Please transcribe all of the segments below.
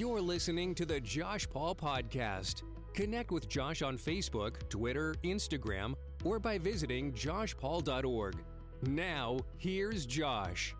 You're listening to the Josh Paul Podcast. Connect with Josh on Facebook, Twitter, Instagram, or by visiting joshpaul.org. Now, here's Josh.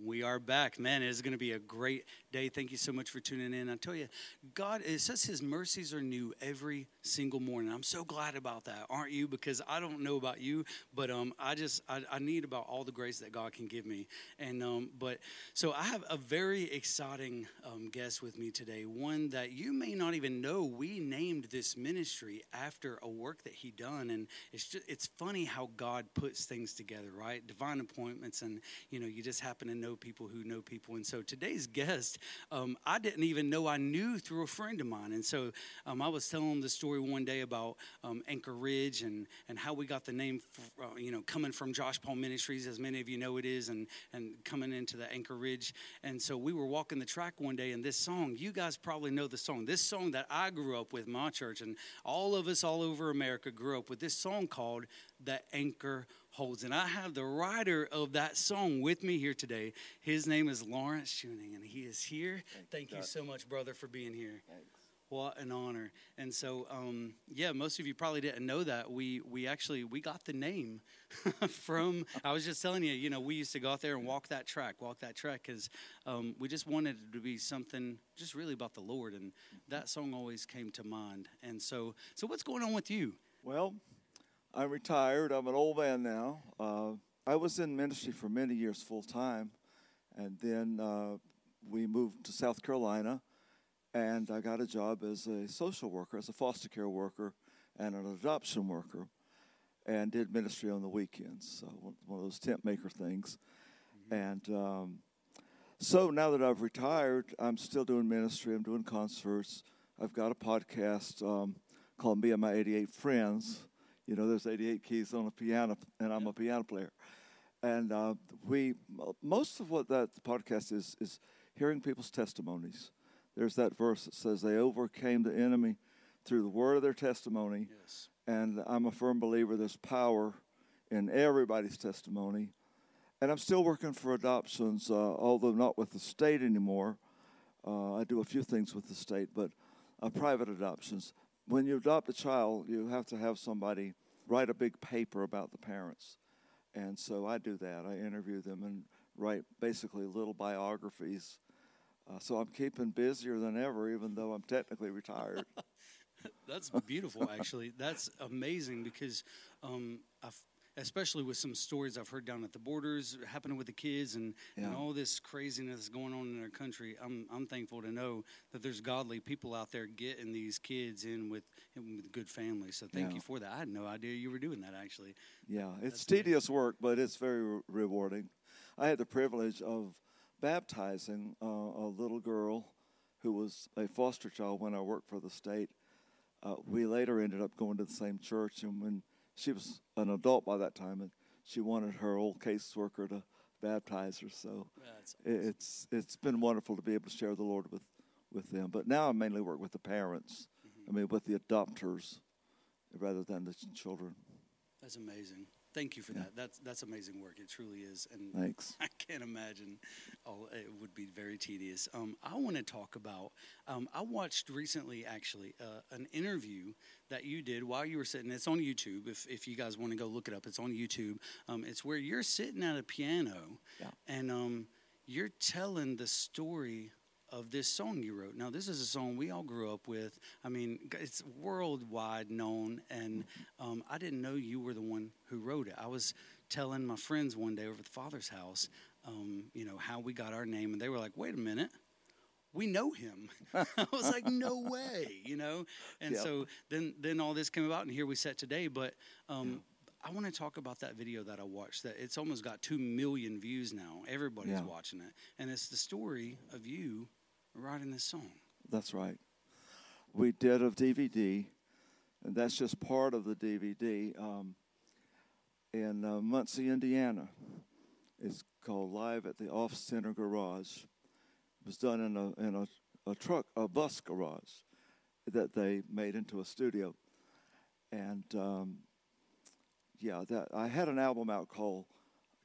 We are back. Man, it is going to be a great day. Thank you so much for tuning in. I tell you, God, it says His mercies are new every single morning. I'm so glad about that, aren't you? Because I don't know about you, but um, I just I, I need about all the grace that God can give me. And um, but so I have a very exciting um, guest with me today. One that you may not even know. We named this ministry after a work that He done, and it's just it's funny how God puts things together, right? Divine appointments, and you know, you just happen to know people who know people. And so today's guest, um, I didn't even know I knew through a friend of mine. And so um, I was telling the story one day about um, Anchor Ridge and, and how we got the name, for, uh, you know, coming from Josh Paul Ministries, as many of you know it is, and, and coming into the Anchor Ridge. And so we were walking the track one day, and this song, you guys probably know the song. This song that I grew up with, my church, and all of us all over America grew up with this song called The Anchor holds. And I have the writer of that song with me here today. His name is Lawrence Chewning, and he is here. Thank, Thank you, you so much, brother, for being here. Thanks. What an honor! And so, um, yeah, most of you probably didn't know that we we actually we got the name from. I was just telling you, you know, we used to go out there and walk that track, walk that track, because um, we just wanted it to be something just really about the Lord, and that song always came to mind. And so, so what's going on with you? Well, I'm retired. I'm an old man now. Uh, I was in ministry for many years full time, and then uh, we moved to South Carolina, and I got a job as a social worker, as a foster care worker, and an adoption worker, and did ministry on the weekends. So one of those tent maker things, mm-hmm. and. Um, so now that I've retired, I'm still doing ministry. I'm doing concerts. I've got a podcast um, called Me and My 88 Friends, you know, there's 88 keys on a piano, and I'm a piano player. And uh, we, most of what that podcast is, is hearing people's testimonies. There's that verse that says they overcame the enemy through the word of their testimony. Yes. And I'm a firm believer there's power in everybody's testimony. And I'm still working for adoptions, uh, although not with the state anymore. Uh, I do a few things with the state, but uh, private adoptions. When you adopt a child, you have to have somebody write a big paper about the parents. And so I do that. I interview them and write basically little biographies. Uh, so I'm keeping busier than ever, even though I'm technically retired. That's beautiful, actually. That's amazing because um, I've especially with some stories I've heard down at the borders happening with the kids and, yeah. and all this craziness going on in our country. I'm, I'm thankful to know that there's godly people out there getting these kids in with, with good families. So thank yeah. you for that. I had no idea you were doing that actually. Yeah, it's That's tedious amazing. work, but it's very re- rewarding. I had the privilege of baptizing uh, a little girl who was a foster child when I worked for the state. Uh, we later ended up going to the same church, and when she was an adult by that time, and she wanted her old caseworker to baptize her. So awesome. it's it's been wonderful to be able to share the Lord with with them. But now I mainly work with the parents. Mm-hmm. I mean, with the adopters rather than the children. That's amazing. Thank you for yeah. that. That's that's amazing work. It truly is, and thanks. I can't imagine. Oh, it would be very tedious. Um, I want to talk about. Um, I watched recently, actually, uh, an interview that you did while you were sitting. It's on YouTube. If if you guys want to go look it up, it's on YouTube. Um, it's where you're sitting at a piano, yeah. and um, you're telling the story of this song you wrote. Now, this is a song we all grew up with. I mean, it's worldwide known, and um, I didn't know you were the one who wrote it. I was telling my friends one day over at the Father's house, um, you know, how we got our name, and they were like, "Wait a minute." We know him. I was like, no way, you know. And yep. so then, then all this came about, and here we sit today. But um, I want to talk about that video that I watched. That it's almost got two million views now. Everybody's yeah. watching it, and it's the story of you writing this song. That's right. We did a DVD, and that's just part of the DVD um, in uh, Muncie, Indiana. It's called Live at the Off Center Garage. It was done in a in a, a truck, a bus garage that they made into a studio, and um, yeah, that I had an album out called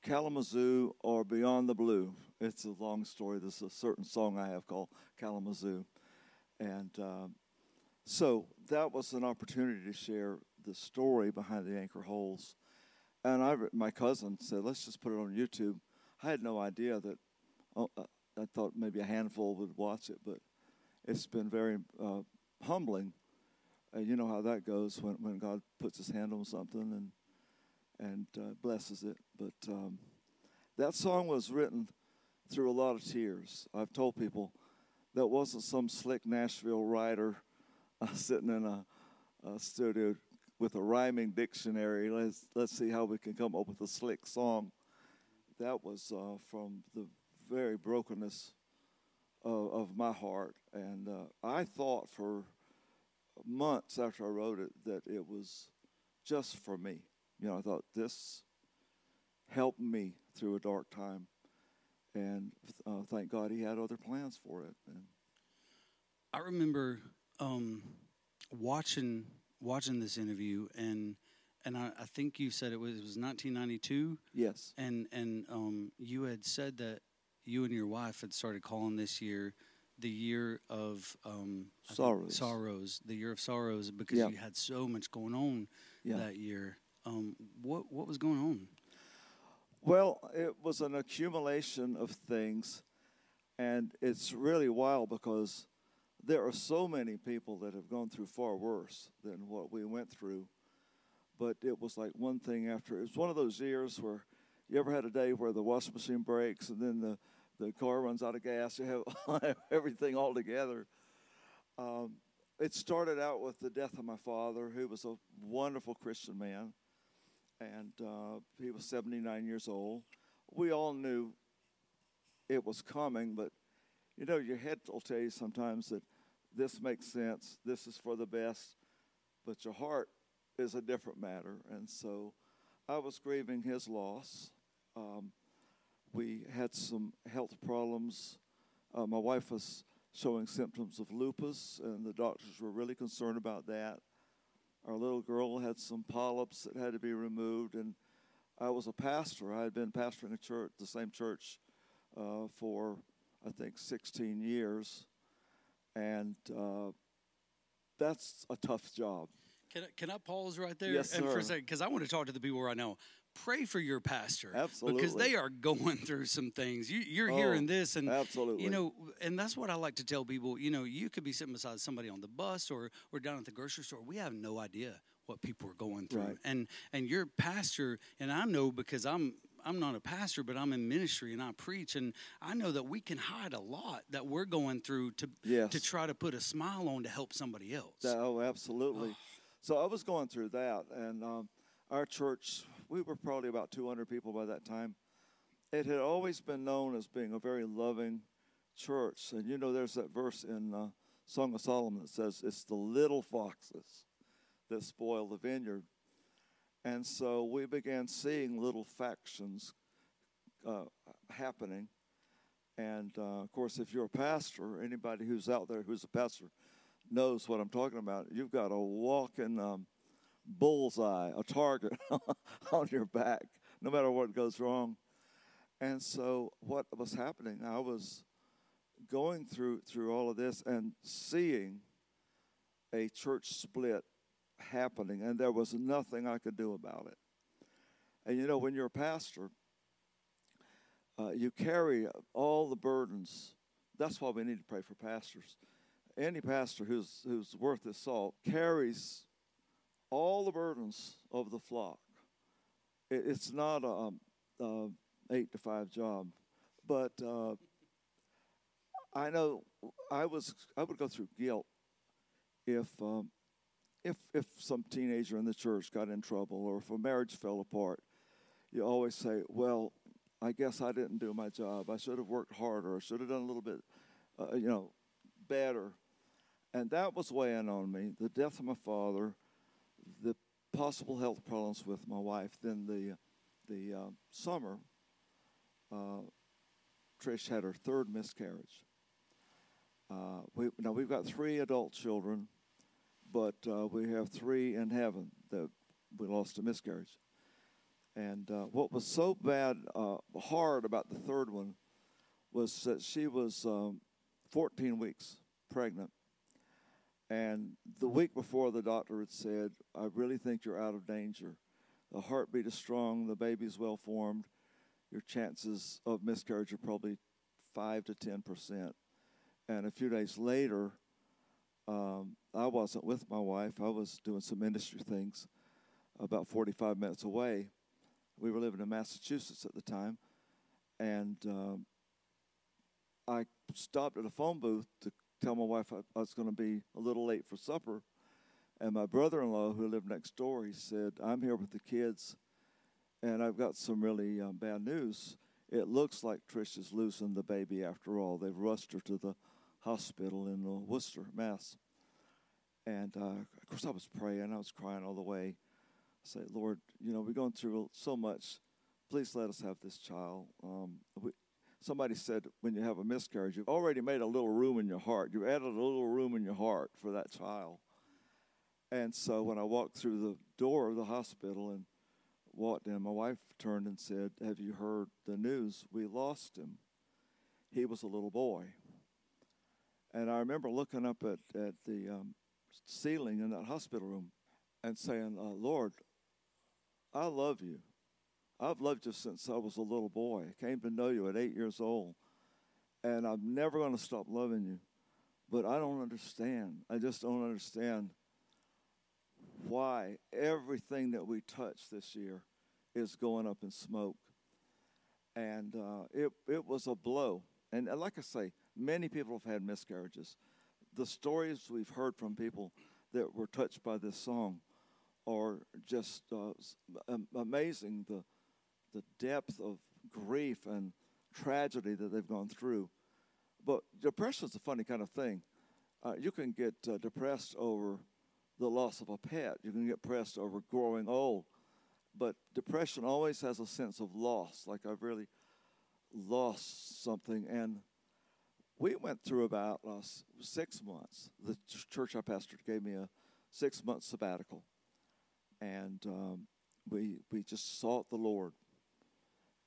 Kalamazoo or Beyond the Blue. It's a long story. There's a certain song I have called Kalamazoo. And um, so that was an opportunity to share the story behind the anchor holds. And I, my cousin said, let's just put it on YouTube. I had no idea that, oh, uh, I thought maybe a handful would watch it, but it's been very uh, humbling. And you know how that goes when, when God puts his hand on something and, and uh, blesses it. But um, that song was written through a lot of tears. I've told people that wasn't some slick Nashville writer uh, sitting in a, a, studio with a rhyming dictionary. Let's let's see how we can come up with a slick song. That was uh, from the very brokenness of, of my heart, and uh, I thought for months after I wrote it that it was just for me. You know, I thought this helped me through a dark time and uh, thank God he had other plans for it. And I remember um, watching watching this interview, and and I, I, think you said it was it was 1992. Yes. And and um, you had said that you and your wife had started calling this year the year of um, sorrows. sorrows, the year of sorrows, because you had so much going on that year. Um, what what was going on? Well, it was an accumulation of things, and it's really wild because there are so many people that have gone through far worse than what we went through. But it was like one thing after. It was one of those years where you ever had a day where the washing machine breaks and then the, the car runs out of gas. You have everything all together. Um, it started out with the death of my father, who was a wonderful Christian man and uh, he was 79 years old. We all knew it was coming, but you know, your head will tell you sometimes that this makes sense, this is for the best, but your heart is a different matter. And so I was grieving his loss. Um, we had some health problems. Uh, my wife was showing symptoms of lupus, and the doctors were really concerned about that our little girl had some polyps that had to be removed, and I was a pastor. I had been pastoring a church, the same church, uh, for I think 16 years, and uh, that's a tough job. Can I, can I pause right there? Yes. For a second, because I want to talk to the people right now. Pray for your pastor, absolutely, because they are going through some things. You, are oh, hearing this, and absolutely, you know, and that's what I like to tell people. You know, you could be sitting beside somebody on the bus or or down at the grocery store. We have no idea what people are going through, right. and and your pastor, and I know because I'm I'm not a pastor, but I'm in ministry and I preach, and I know that we can hide a lot that we're going through to yes. to try to put a smile on to help somebody else. Oh, absolutely. so I was going through that, and um, our church we were probably about 200 people by that time. It had always been known as being a very loving church. And you know, there's that verse in uh, Song of Solomon that says, It's the little foxes that spoil the vineyard. And so we began seeing little factions uh, happening. And uh, of course, if you're a pastor, anybody who's out there who's a pastor knows what I'm talking about. You've got a walking um, bullseye, a target on your back, no matter what goes wrong. And so, what was happening? I was going through through all of this and seeing a church split happening, and there was nothing I could do about it. And you know, when you're a pastor, uh, you carry all the burdens. That's why we need to pray for pastors. Any pastor who's who's worth his salt carries all the burdens of the flock. It's not a, a, eight to five job, but uh, I know I was I would go through guilt if um, if if some teenager in the church got in trouble or if a marriage fell apart. You always say, "Well, I guess I didn't do my job. I should have worked harder. I should have done a little bit, uh, you know, better." And that was weighing on me. The death of my father, the possible health problems with my wife. Then the the uh, summer, uh, Trish had her third miscarriage. Uh, we now we've got three adult children, but uh, we have three in heaven that we lost to miscarriage. And uh, what was so bad, uh, hard about the third one was that she was um, 14 weeks pregnant. And the week before, the doctor had said, I really think you're out of danger. The heartbeat is strong, the baby's well formed. Your chances of miscarriage are probably 5 to 10 percent. And a few days later, um, I wasn't with my wife. I was doing some ministry things about 45 minutes away. We were living in Massachusetts at the time. And um, I stopped at a phone booth to tell my wife I, I was going to be a little late for supper. And my brother in law, who lived next door, he said, I'm here with the kids, and I've got some really um, bad news. It looks like Trish is losing the baby after all. They've rushed her to the hospital in uh, Worcester, Mass. And uh, of course, I was praying. I was crying all the way. I said, Lord, you know, we're going through so much. Please let us have this child. Um, we, somebody said when you have a miscarriage, you've already made a little room in your heart. You've added a little room in your heart for that child. And so when I walked through the door of the hospital and walked in, my wife turned and said, Have you heard the news? We lost him. He was a little boy. And I remember looking up at, at the um, ceiling in that hospital room and saying, uh, Lord, I love you. I've loved you since I was a little boy. I came to know you at eight years old. And I'm never going to stop loving you. But I don't understand. I just don't understand why everything that we touch this year is going up in smoke. And uh, it, it was a blow. And like I say, many people have had miscarriages. The stories we've heard from people that were touched by this song are just uh, amazing. The, the depth of grief and tragedy that they've gone through. But depression is a funny kind of thing. Uh, you can get uh, depressed over the loss of a pet. You can get depressed over growing old. But depression always has a sense of loss, like I've really lost something. And we went through about uh, six months. The church I pastored gave me a six month sabbatical. And um, we, we just sought the Lord.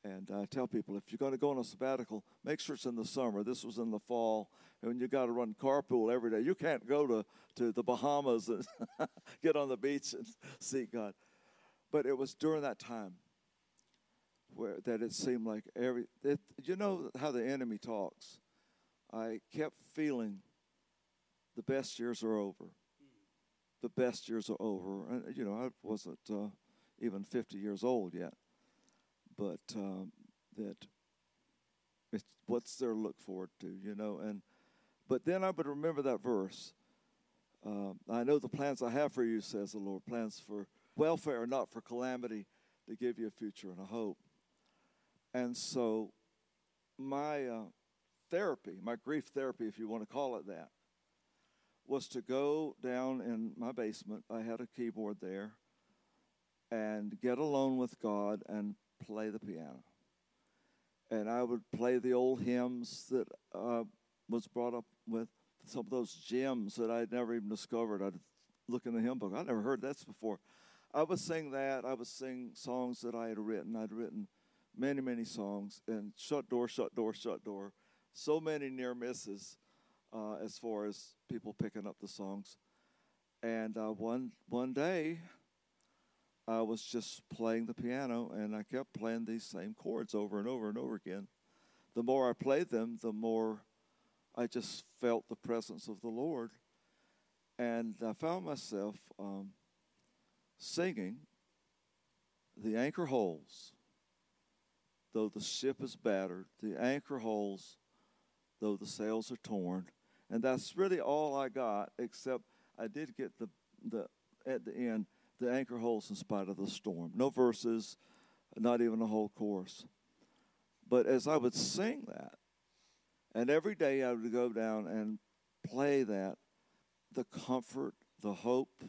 And I tell people if you're going to go on a sabbatical, make sure it's in the summer. This was in the fall, and you got to run carpool every day. You can't go to, to the Bahamas and get on the beach and see God. But it was during that time where that it seemed like every. It, you know how the enemy talks. I kept feeling the best years are over. The best years are over. And, you know, I wasn't uh, even 50 years old yet but um, that it's what's to look forward to, you know. And but then I would remember that verse. Uh, I know the plans I have for you, says the Lord, plans for welfare, not for calamity, to give you a future and a hope. And so, my uh, therapy, my grief therapy, if you want to call it that, was to go down in my basement. I had a keyboard there and get alone with God and play the piano. And I would play the old hymns that uh, was brought up with, some of those gems that I'd never even discovered. I'd look in the hymn book. I'd never heard that before. I would sing that. I would sing songs that I had written. I'd written many, many songs. And shut door, shut door, shut door. So many near misses uh, as far as people picking up the songs. And uh, one one day, I was just playing the piano and I kept playing these same chords over and over and over again. The more I played them, the more I just felt the presence of the Lord. And I found myself um, singing, The anchor holds, though the ship is battered, the anchor holds, though the sails are torn. And that's really all I got, except I did get the, the at the end the anchor holds in spite of the storm. No verses, not even a whole chorus. But as I would sing that, and every day I would go down and play that, the comfort, the hope,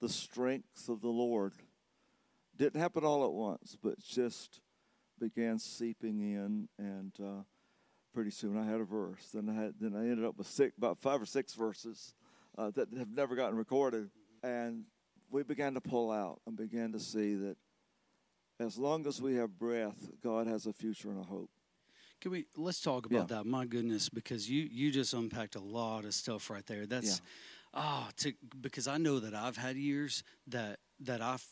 the strength of the Lord didn't happen all at once, but just began seeping in, and uh, pretty soon I had a verse. Then I had, then I ended up with six, about five or six verses uh, that have never gotten recorded, and we began to pull out and began to see that as long as we have breath, God has a future and a hope. Can we let's talk about Yeah. that? My goodness, because you you just unpacked a lot of stuff right there. That's ah to because I know that I've had years that that I've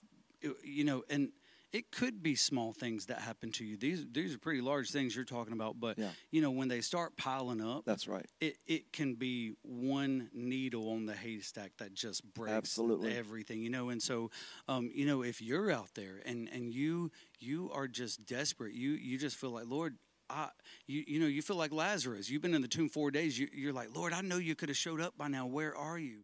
you know and it could be small things that happen to you. These these are pretty large things you're talking about, but Yeah. you know when they start piling up, That's right. it, it can be one needle on the haystack that just breaks Absolutely. everything you know and so um, you know if you're out there and and you you are just desperate you you just feel like lord I, you, you know, you feel like Lazarus. You've been in the tomb four days. You, you're like, Lord, I know you could have showed up by now. Where are you?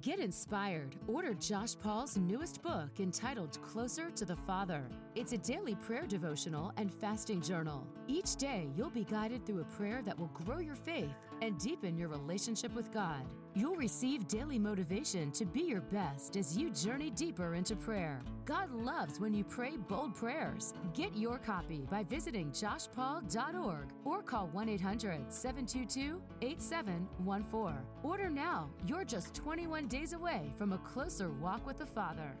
Get inspired. Order Josh Paul's newest book entitled Closer to the Father. It's a daily prayer devotional and fasting journal. Each day, you'll be guided through a prayer that will grow your faith and deepen your relationship with God. You'll receive daily motivation to be your best as you journey deeper into prayer. God loves when you pray bold prayers. Get your copy by visiting joshpaul.org or call 1 800 722 8714. Order now. You're just 21 days away from a closer walk with the Father.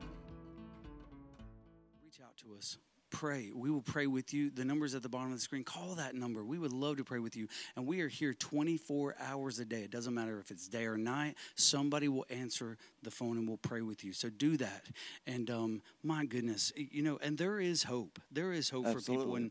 reach out to us pray. We will pray with you. The numbers at the bottom of the screen. Call that number. We would love to pray with you. And we are here 24 hours a day. It doesn't matter if it's day or night. Somebody will answer the phone and we'll pray with you. So do that. And um, my goodness you know and there is hope. There is hope for people. And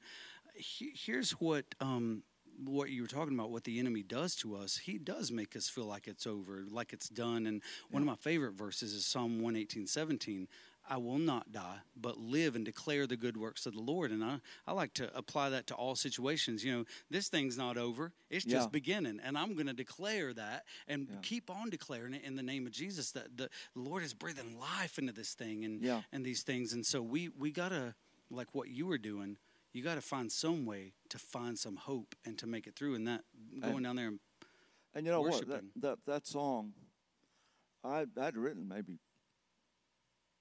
he- here's what um, what you were talking about, what the enemy does to us, he does make us feel like it's over, like it's done. And one of my favorite verses is Psalm 118, 17. I will not die, but live and declare the good works of the Lord. And I, I like to apply that to all situations. You know, this thing's not over, it's just Yeah. beginning. And I'm going to declare that and Yeah. keep on declaring it in the name of Jesus that the Lord is breathing life into this thing and, Yeah. and these things. And so we, we got to, like what you were doing, you got to find some way to find some hope and to make it through. And that going And- down there and And you know what? That, that that song, I I'd written maybe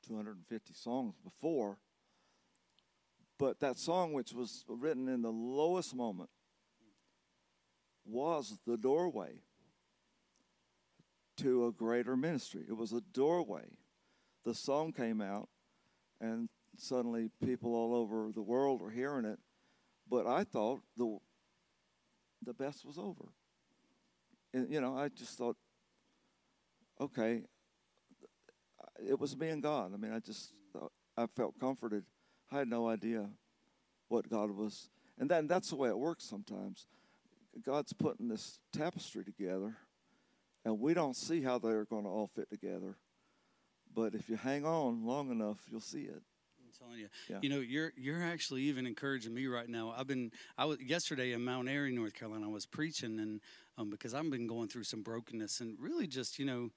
250 songs before, but that song, which was written in the lowest moment, was the doorway to a greater ministry. It was a doorway. The song came out, and suddenly people all over the world were hearing it. But I thought the the best was over and you know, I just thought, okay, it was me and God. I mean, I just, I felt comforted. I had no idea what God was, and then that's the way it works sometimes. God's putting this tapestry together, and we don't see how they're going to all fit together. But if you hang on long enough, you'll see it. I'm telling you, Yeah. you know, you're you're actually even encouraging me right now. I've been I was yesterday in Mount Airy, North Carolina. I was preaching and um, because I've been going through some brokenness and really just you know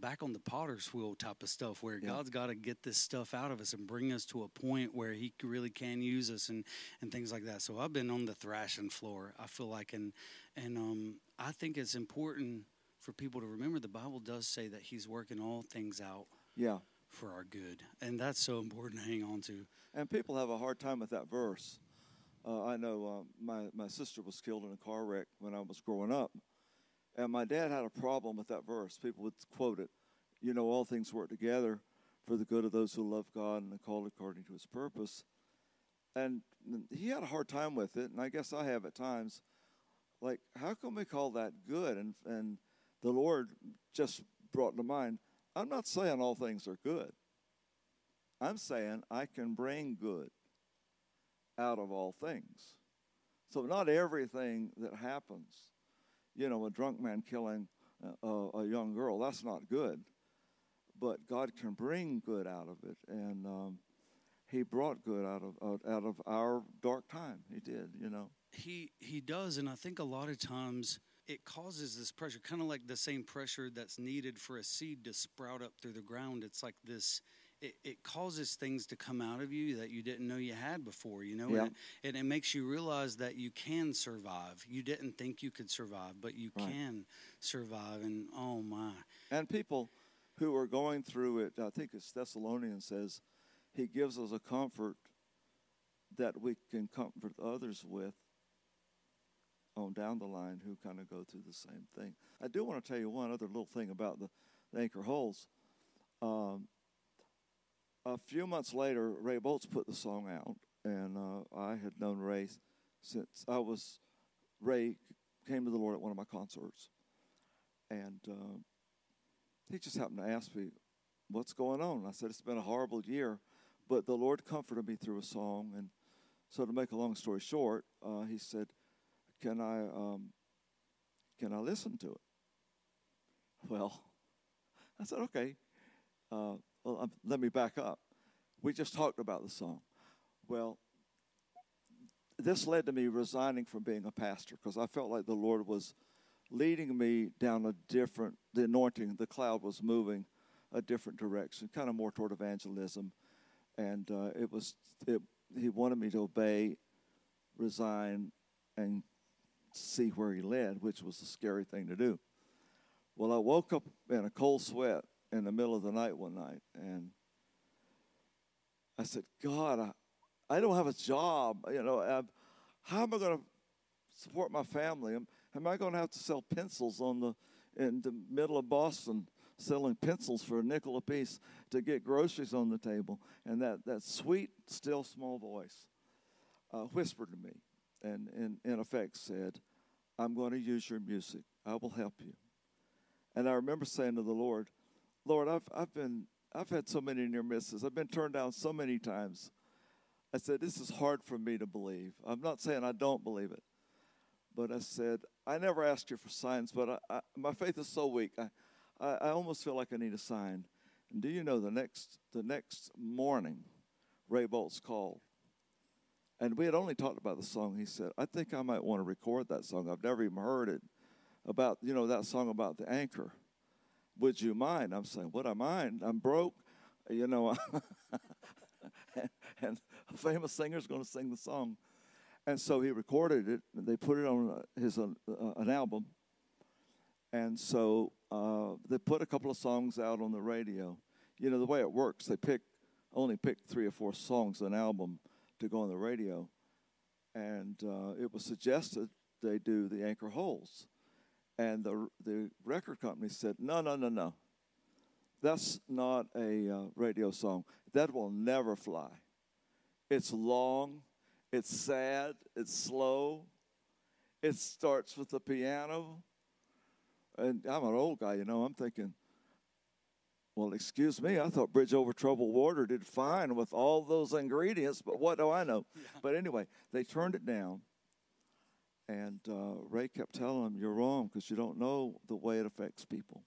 back on the potter's wheel type of stuff where Yeah. God's got to get this stuff out of us and bring us to a point where He really can use us and and things like that. So I've been on the thrashing floor. I feel like and and um, I think it's important for people to remember the Bible does say that He's working all things out Yeah. for our good, and that's so important to hang on to. And people have a hard time with that verse. Uh, I know uh, my, my sister was killed in a car wreck when I was growing up. And my dad had a problem with that verse. People would quote it, you know, all things work together for the good of those who love God and are called according to his purpose. And he had a hard time with it, and I guess I have at times. Like, how can we call that good? And, and the Lord just brought to mind, I'm not saying all things are good. I'm saying I can bring good out of all things. So not everything that happens, you know, a drunk man killing a, a, young girl, that's not good. But God can bring good out of it, and um, He brought good out of out of our dark time. He did, you know. He he does, and I think a lot of times it causes this pressure, kind of like the same pressure that's needed for a seed to sprout up through the ground. It's like this. It, it causes things to come out of you that you didn't know you had before, you know, Yeah. and, it, and it makes you realize that you can survive. You didn't think you could survive, but you Right. can survive. And oh my, And people who are going through it, I think it's Thessalonians says, He gives us a comfort that we can comfort others with on down the line who kind of go through the same thing. I do want to tell you one other little thing about the, the anchor holds. Um, a few months later, Ray Boltz put the song out, and uh, I had known Ray since I was. Ray came to the Lord at one of my concerts, and uh, he just happened to ask me, "What's going on?" I said, "It's been a horrible year, but the Lord comforted me through a song." And so, to make a long story short, uh, he said, "Can I um, can I listen to it?" Well, I said, "Okay." Um, let me back up. We just talked about the song. Well, this led to me resigning from being a pastor because I felt like the Lord was leading me down a different, the anointing, the cloud was moving a different direction, kind of more toward evangelism. And uh, it was, it, he wanted me to obey, resign, and see where he led, which was a scary thing to do. Well, I woke up in a cold sweat in the middle of the night one night, and I said, God, I, I don't have a job. You know, I'm, how am I going to support my family? Am, am I going to have to sell pencils on the in the middle of Boston, selling pencils for a nickel a piece to get groceries on the table? And that, that sweet, still small voice uh, whispered to me, and in, in effect said, I'm going to use your music. I will help you. And I remember saying to the Lord, Lord, I've, I've been I've had so many near misses. I've been turned down so many times. I said, This is hard for me to believe. I'm not saying I don't believe it, but I said, I never asked you for signs, but I, I, my faith is so weak. I, I, I almost feel like I need a sign. And do you know the next the next morning, Ray Boltz called, and we had only talked about the song. He said, "I think I might want to record that song. I've never even heard it about you know that song about the anchor. Would you mind?" I'm saying, "Would I mind? I'm broke, you know." and, and a famous singer's going to sing the song. And so he recorded it, and they put it on uh, his uh, uh, an album. And so uh, they put a couple of songs out on the radio. You know the way it works, they pick only pick three or four songs an album to go on the radio, and uh, it was suggested they do the anchor holds, and the the record company said no no no no, that's not a uh, radio song. That will never fly. It's long, it's sad, it's slow. It starts with the piano. And I'm an old guy, you know, I'm thinking, well, excuse me, I thought Bridge Over Troubled Water did fine with all those ingredients, but what do I know? Yeah. But anyway, they turned it down. And uh, Ray kept telling him, You're wrong because you don't know the way it affects people.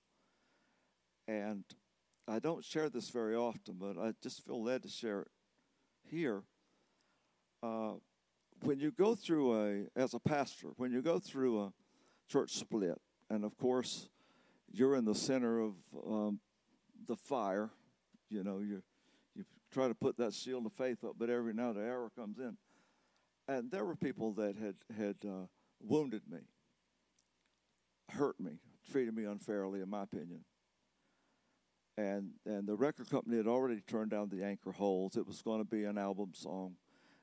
And I don't share this very often, but I just feel led to share it here. Uh, when you go through a, as a pastor, when you go through a church split, and of course, you're in the center of um, the fire, you know, you you try to put that shield of faith up, but every now and then error comes in. And there were people that had had uh, wounded me, hurt me, treated me unfairly, in my opinion and and the record company had already turned down the anchor holds. It was going to be an album song,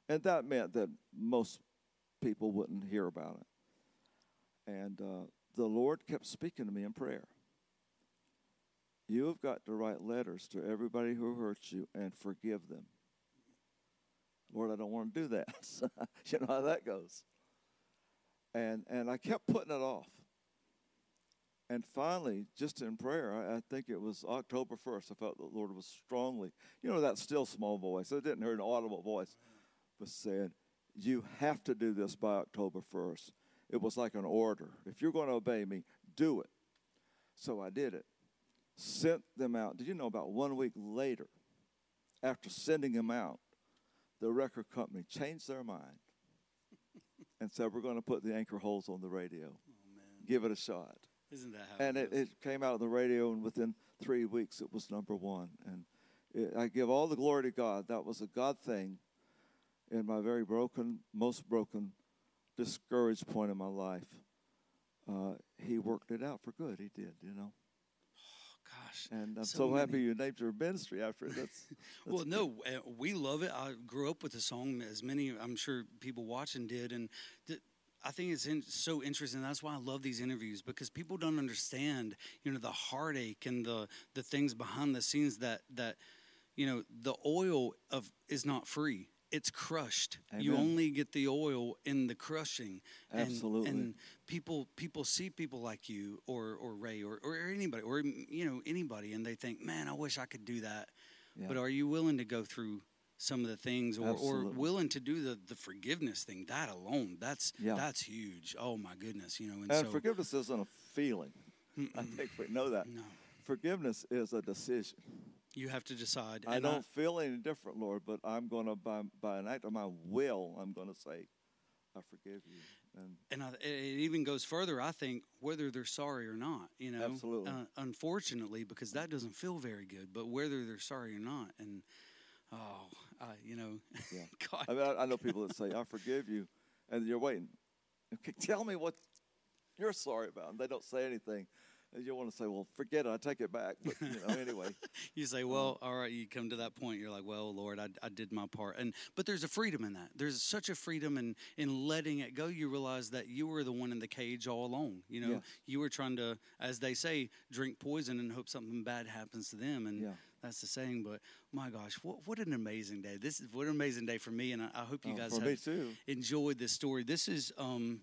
and that meant that most people wouldn't hear about it. And uh, the Lord kept speaking to me in prayer. You have got to write letters to everybody who hurts you and forgive them. Lord, I don't want to do that. you know how that goes. And and I kept putting it off. And finally, just in prayer, I, I, think it was October 1st, I felt the Lord was strongly, you know, that still small voice. I didn't hear an audible voice, but said, You have to do this by October 1st. It was like an order. If you're going to obey me, do it. So I did it. Sent them out. Did you know about one week later, after sending them out, the record company changed their mind and said, We're going to put the anchor holds on the radio. Oh, Give it a shot. Isn't that how? And it, it, came out on the radio, and within three weeks, it was number one. And it, I give all the glory to God. That was a God thing in my very broken, most broken, discouraged point in my life. Uh, he worked it out for good. He did, you know. Gosh. And I'm so, so happy you named your ministry after that's well, no, uh, we love it. I grew up with the song, as many, I'm sure, people watching did. And th- I think it's in, so interesting. That's why I love these interviews because people don't understand, you know, the heartache and the the things behind the scenes that that you know, the oil of is not free. It's crushed. You only get the oil in the crushing. And, Absolutely. And people people see people like you or or Ray or, or anybody or you know anybody and they think, man, I wish I could do that. Yeah. But are you willing to go through some of the things or, or willing to do the, the forgiveness thing? That alone, that's Yeah. that's huge. Oh my goodness, you know. And, And so forgiveness isn't a feeling. I think we know that. no, Forgiveness is a decision. You have to decide. I and don't feel any different, Lord, but I'm going to, by, by an act of my will, I'm going to say, I forgive you. And and I, it even goes further. I think whether they're sorry or not, you know, Absolutely. Uh, unfortunately, because that doesn't feel very good. But whether they're sorry or not, and oh, I, you know, Yeah. God, I, mean, I, I know people that say, I forgive you, and you're waiting. Okay, tell me what you're sorry about. And they don't say anything. You want to say, well, forget it. I take it back. But, you know, anyway. you say, well, all right. You come to that point. You're like, well, Lord, I, I did my part. And but there's a freedom in that. There's such a freedom in in letting it go. You realize that you were the one in the cage all along. You know, Yeah. you were trying to, as they say, drink poison and hope something bad happens to them. And Yeah. that's the saying. But my gosh, what what an amazing day! This is what an amazing day for me. And I, I hope you Oh, guys have too. enjoyed this story. This is um,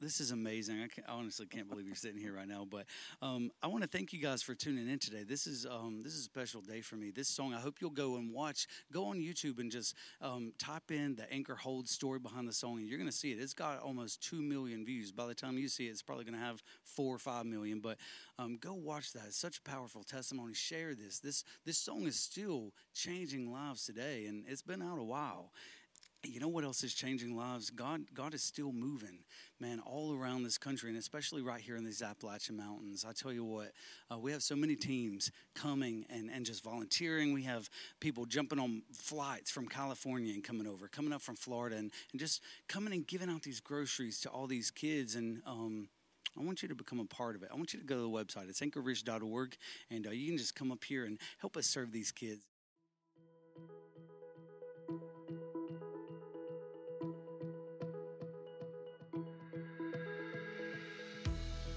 this is amazing. I, can't, I honestly can't believe you're sitting here right now. But um, I want to thank you guys for tuning in today. This is um, this is a special day for me. This song, I hope you'll go and watch. Go on YouTube and just um, type in the Anchor Hold story behind the song, and you're going to see it. It's got almost two million views. By the time you see it, it's probably going to have four or five million. But um, go watch that. It's such a powerful testimony. Share this. This this song is still changing lives today, and it's been out a while you know what else is changing lives god god is still moving man all around this country and especially right here in these appalachian mountains i tell you what uh, we have so many teams coming and, and just volunteering we have people jumping on flights from california and coming over coming up from florida and, and just coming and giving out these groceries to all these kids and um, I want you to become a part of it. I want you to go to the website. It's anchorridge.org, and uh, you can just come up here and help us serve these kids.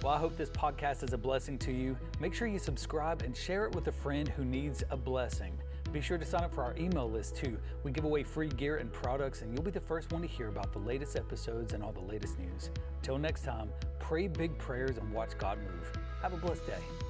Well, I hope this podcast is a blessing to you. Make sure you subscribe and share it with a friend who needs a blessing. Be sure to sign up for our email list too. We give away free gear and products, and you'll be the first one to hear about the latest episodes and all the latest news. Till next time, pray big prayers and watch God move. Have a blessed day.